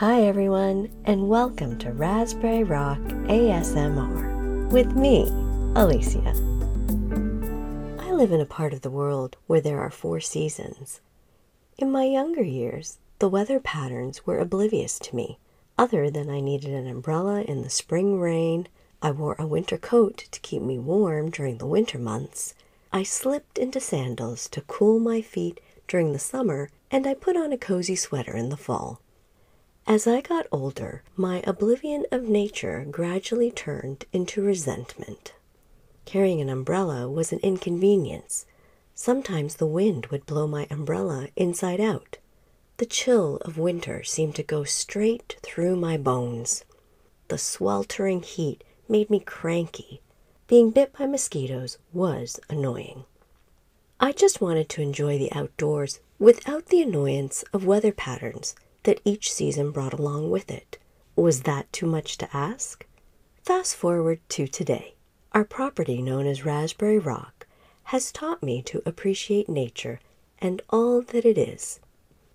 Hi, everyone, and welcome to Raspberry Rock ASMR with me, Alicia. I live in a part of the world where there are four seasons. In my younger years, the weather patterns were oblivious to me, other than I needed an umbrella in the spring rain, I wore a winter coat to keep me warm during the winter months, I slipped into sandals to cool my feet during the summer, and I put on a cozy sweater in the fall. As I got older, my oblivion of nature gradually turned into resentment. Carrying an umbrella was an inconvenience. Sometimes the wind would blow my umbrella inside out. The chill of winter seemed to go straight through my bones. The sweltering heat made me cranky. Being bit by mosquitoes was annoying. I just wanted to enjoy the outdoors without the annoyance of weather patterns that each season brought along with it. Was that too much to ask? Fast forward to today. Our property, known as Raspberry Rock, has taught me to appreciate nature and all that it is.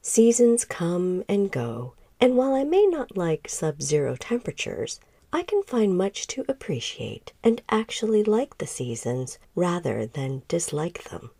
Seasons come and go, and while I may not like sub zero temperatures, I can find much to appreciate and actually like the seasons rather than dislike them.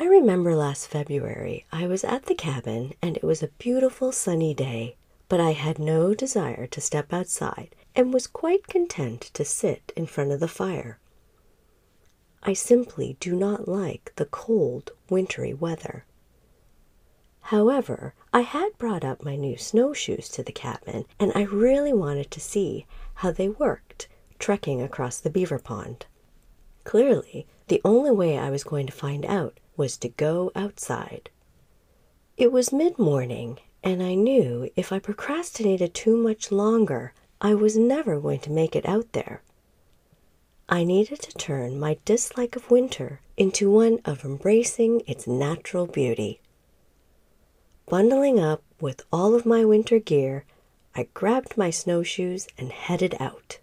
I remember last February I was at the cabin and it was a beautiful sunny day, but I had no desire to step outside and was quite content to sit in front of the fire. I simply do not like the cold, wintry weather. However, I had brought up my new snowshoes to the cabin and I really wanted to see how they worked trekking across the beaver pond. Clearly, the only way I was going to find out was to go outside. It was mid morning, and I knew if I procrastinated too much longer, I was never going to make it out there. I needed to turn my dislike of winter into one of embracing its natural beauty. Bundling up with all of my winter gear, I grabbed my snowshoes and headed out.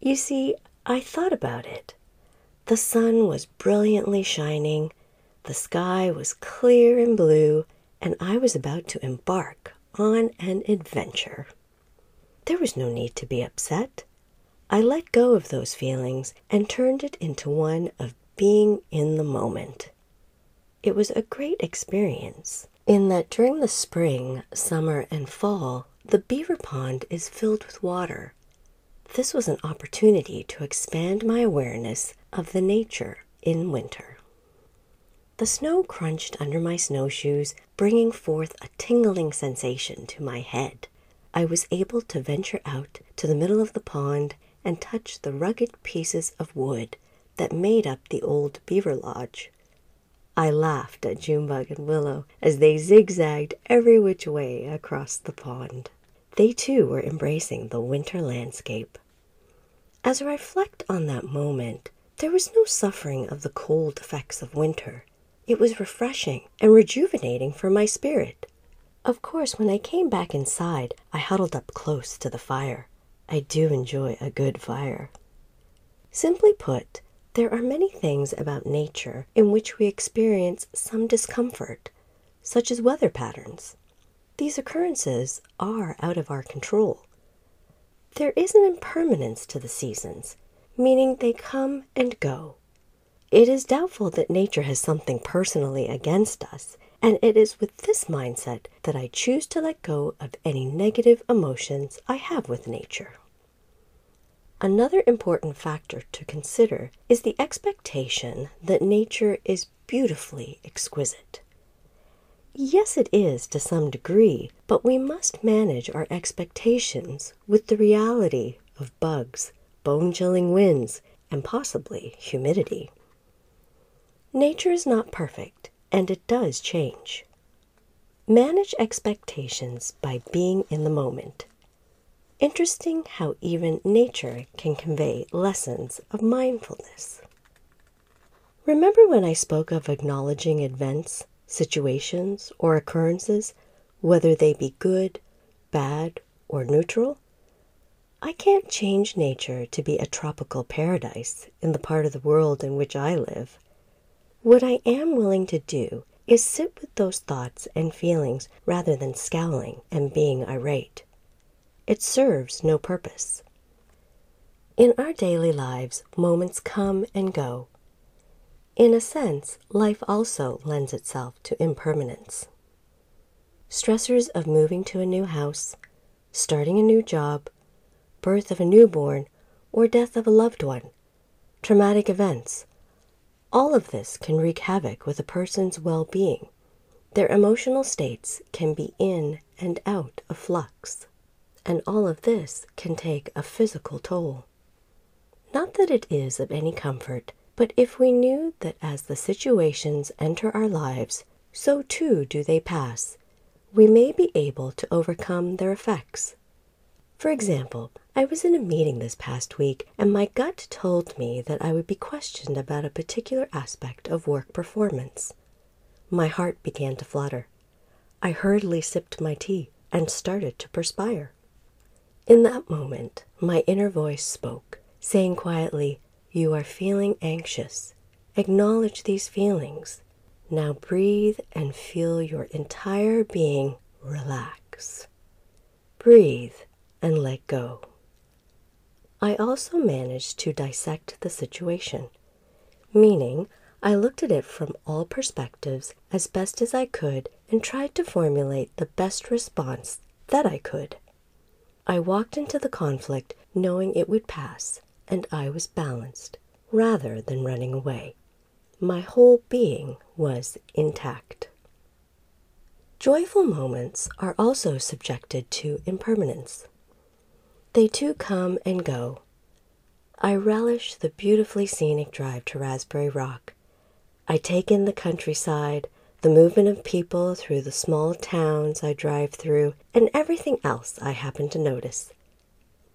You see, I thought about it. The sun was brilliantly shining, the sky was clear and blue, and I was about to embark on an adventure. There was no need to be upset. I let go of those feelings and turned it into one of being in the moment. It was a great experience in that during the spring, summer, and fall, the beaver pond is filled with water. This was an opportunity to expand my awareness of the nature in winter. The snow crunched under my snowshoes, bringing forth a tingling sensation to my head. I was able to venture out to the middle of the pond and touch the rugged pieces of wood that made up the old beaver lodge. I laughed at Junebug and Willow as they zigzagged every which way across the pond. They too were embracing the winter landscape. As I reflect on that moment, there was no suffering of the cold effects of winter. It was refreshing and rejuvenating for my spirit. Of course, when I came back inside, I huddled up close to the fire. I do enjoy a good fire. Simply put, there are many things about nature in which we experience some discomfort, such as weather patterns. These occurrences are out of our control. There is an impermanence to the seasons, meaning they come and go. It is doubtful that nature has something personally against us, and it is with this mindset that I choose to let go of any negative emotions I have with nature. Another important factor to consider is the expectation that nature is beautifully exquisite. Yes, it is to some degree, but we must manage our expectations with the reality of bugs, bone chilling winds, and possibly humidity. Nature is not perfect, and it does change. Manage expectations by being in the moment. Interesting how even nature can convey lessons of mindfulness. Remember when I spoke of acknowledging events, situations, or occurrences, whether they be good, bad, or neutral? I can't change nature to be a tropical paradise in the part of the world in which I live. What I am willing to do is sit with those thoughts and feelings rather than scowling and being irate. It serves no purpose. In our daily lives, moments come and go. In a sense, life also lends itself to impermanence. Stressors of moving to a new house, starting a new job, birth of a newborn, or death of a loved one, traumatic events, all of this can wreak havoc with a person's well being. Their emotional states can be in and out of flux, and all of this can take a physical toll. Not that it is of any comfort, but if we knew that as the situations enter our lives, so too do they pass, we may be able to overcome their effects. For example, I was in a meeting this past week, and my gut told me that I would be questioned about a particular aspect of work performance. My heart began to flutter. I hurriedly sipped my tea and started to perspire. In that moment, my inner voice spoke saying quietly, You are feeling anxious. Acknowledge these feelings. Now breathe and feel your entire being relax. Breathe and let go. I also managed to dissect the situation, meaning I looked at it from all perspectives as best as I could and tried to formulate the best response that I could. I walked into the conflict knowing it would pass and I was balanced rather than running away. My whole being was intact. Joyful moments are also subjected to impermanence. They too come and go. I relish the beautifully scenic drive to Raspberry Rock. I take in the countryside, the movement of people through the small towns I drive through, and everything else I happen to notice.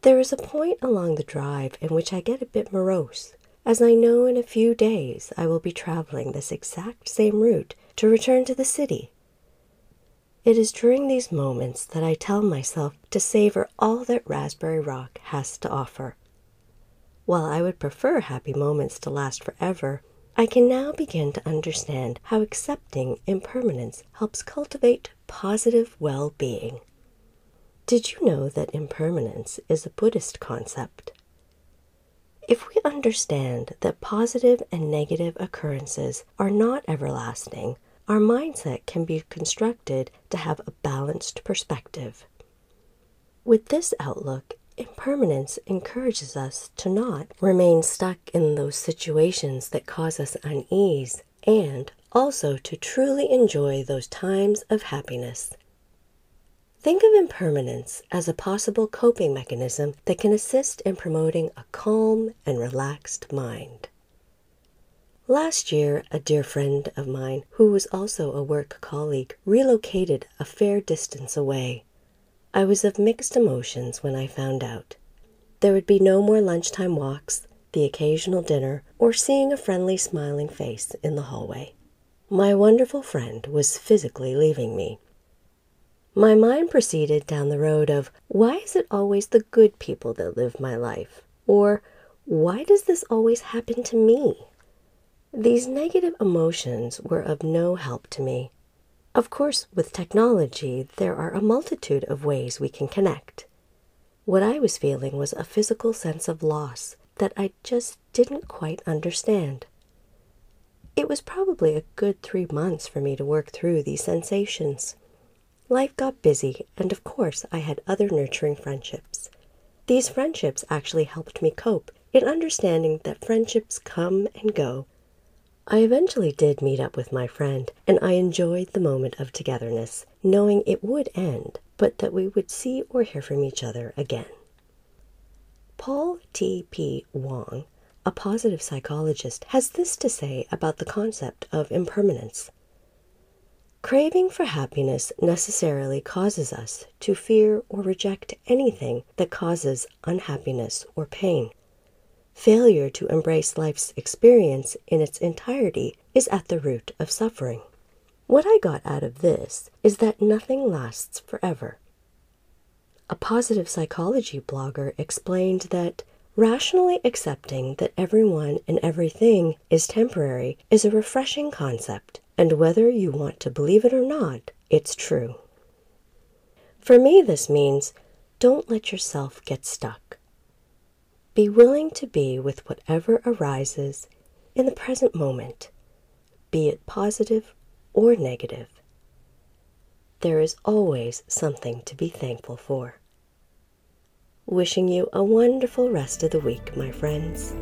There is a point along the drive in which I get a bit morose, as I know in a few days I will be traveling this exact same route to return to the city. It is during these moments that I tell myself to savor all that Raspberry Rock has to offer. While I would prefer happy moments to last forever, I can now begin to understand how accepting impermanence helps cultivate positive well being. Did you know that impermanence is a Buddhist concept? If we understand that positive and negative occurrences are not everlasting, our mindset can be constructed to have a balanced perspective. With this outlook, impermanence encourages us to not remain stuck in those situations that cause us unease and also to truly enjoy those times of happiness Think of impermanence as a possible coping mechanism that can assist in promoting a calm and relaxed mind. Last year, a dear friend of mine, who was also a work colleague, relocated a fair distance away. I was of mixed emotions when I found out. There would be no more lunchtime walks, the occasional dinner, or seeing a friendly smiling face in the hallway. My wonderful friend was physically leaving me. My mind proceeded down the road of why is it always the good people that live my life? Or why does this always happen to me? These negative emotions were of no help to me. Of course, with technology, there are a multitude of ways we can connect. What I was feeling was a physical sense of loss that I just didn't quite understand. It was probably a good three months for me to work through these sensations. Life got busy, and of course, I had other nurturing friendships. These friendships actually helped me cope in understanding that friendships come and go. I eventually did meet up with my friend, and I enjoyed the moment of togetherness, knowing it would end, but that we would see or hear from each other again. Paul T. P. Wong, a positive psychologist, has this to say about the concept of impermanence. Craving for happiness necessarily causes us to fear or reject anything that causes unhappiness or pain. Failure to embrace life's experience in its entirety is at the root of suffering. What I got out of this is that nothing lasts forever. A positive psychology blogger explained that rationally accepting that everyone and everything is temporary is a refreshing concept And whether you want to believe it or not, it's true. For me, this means don't let yourself get stuck. Be willing to be with whatever arises in the present moment, be it positive or negative. There is always something to be thankful for. Wishing you a wonderful rest of the week, my friends.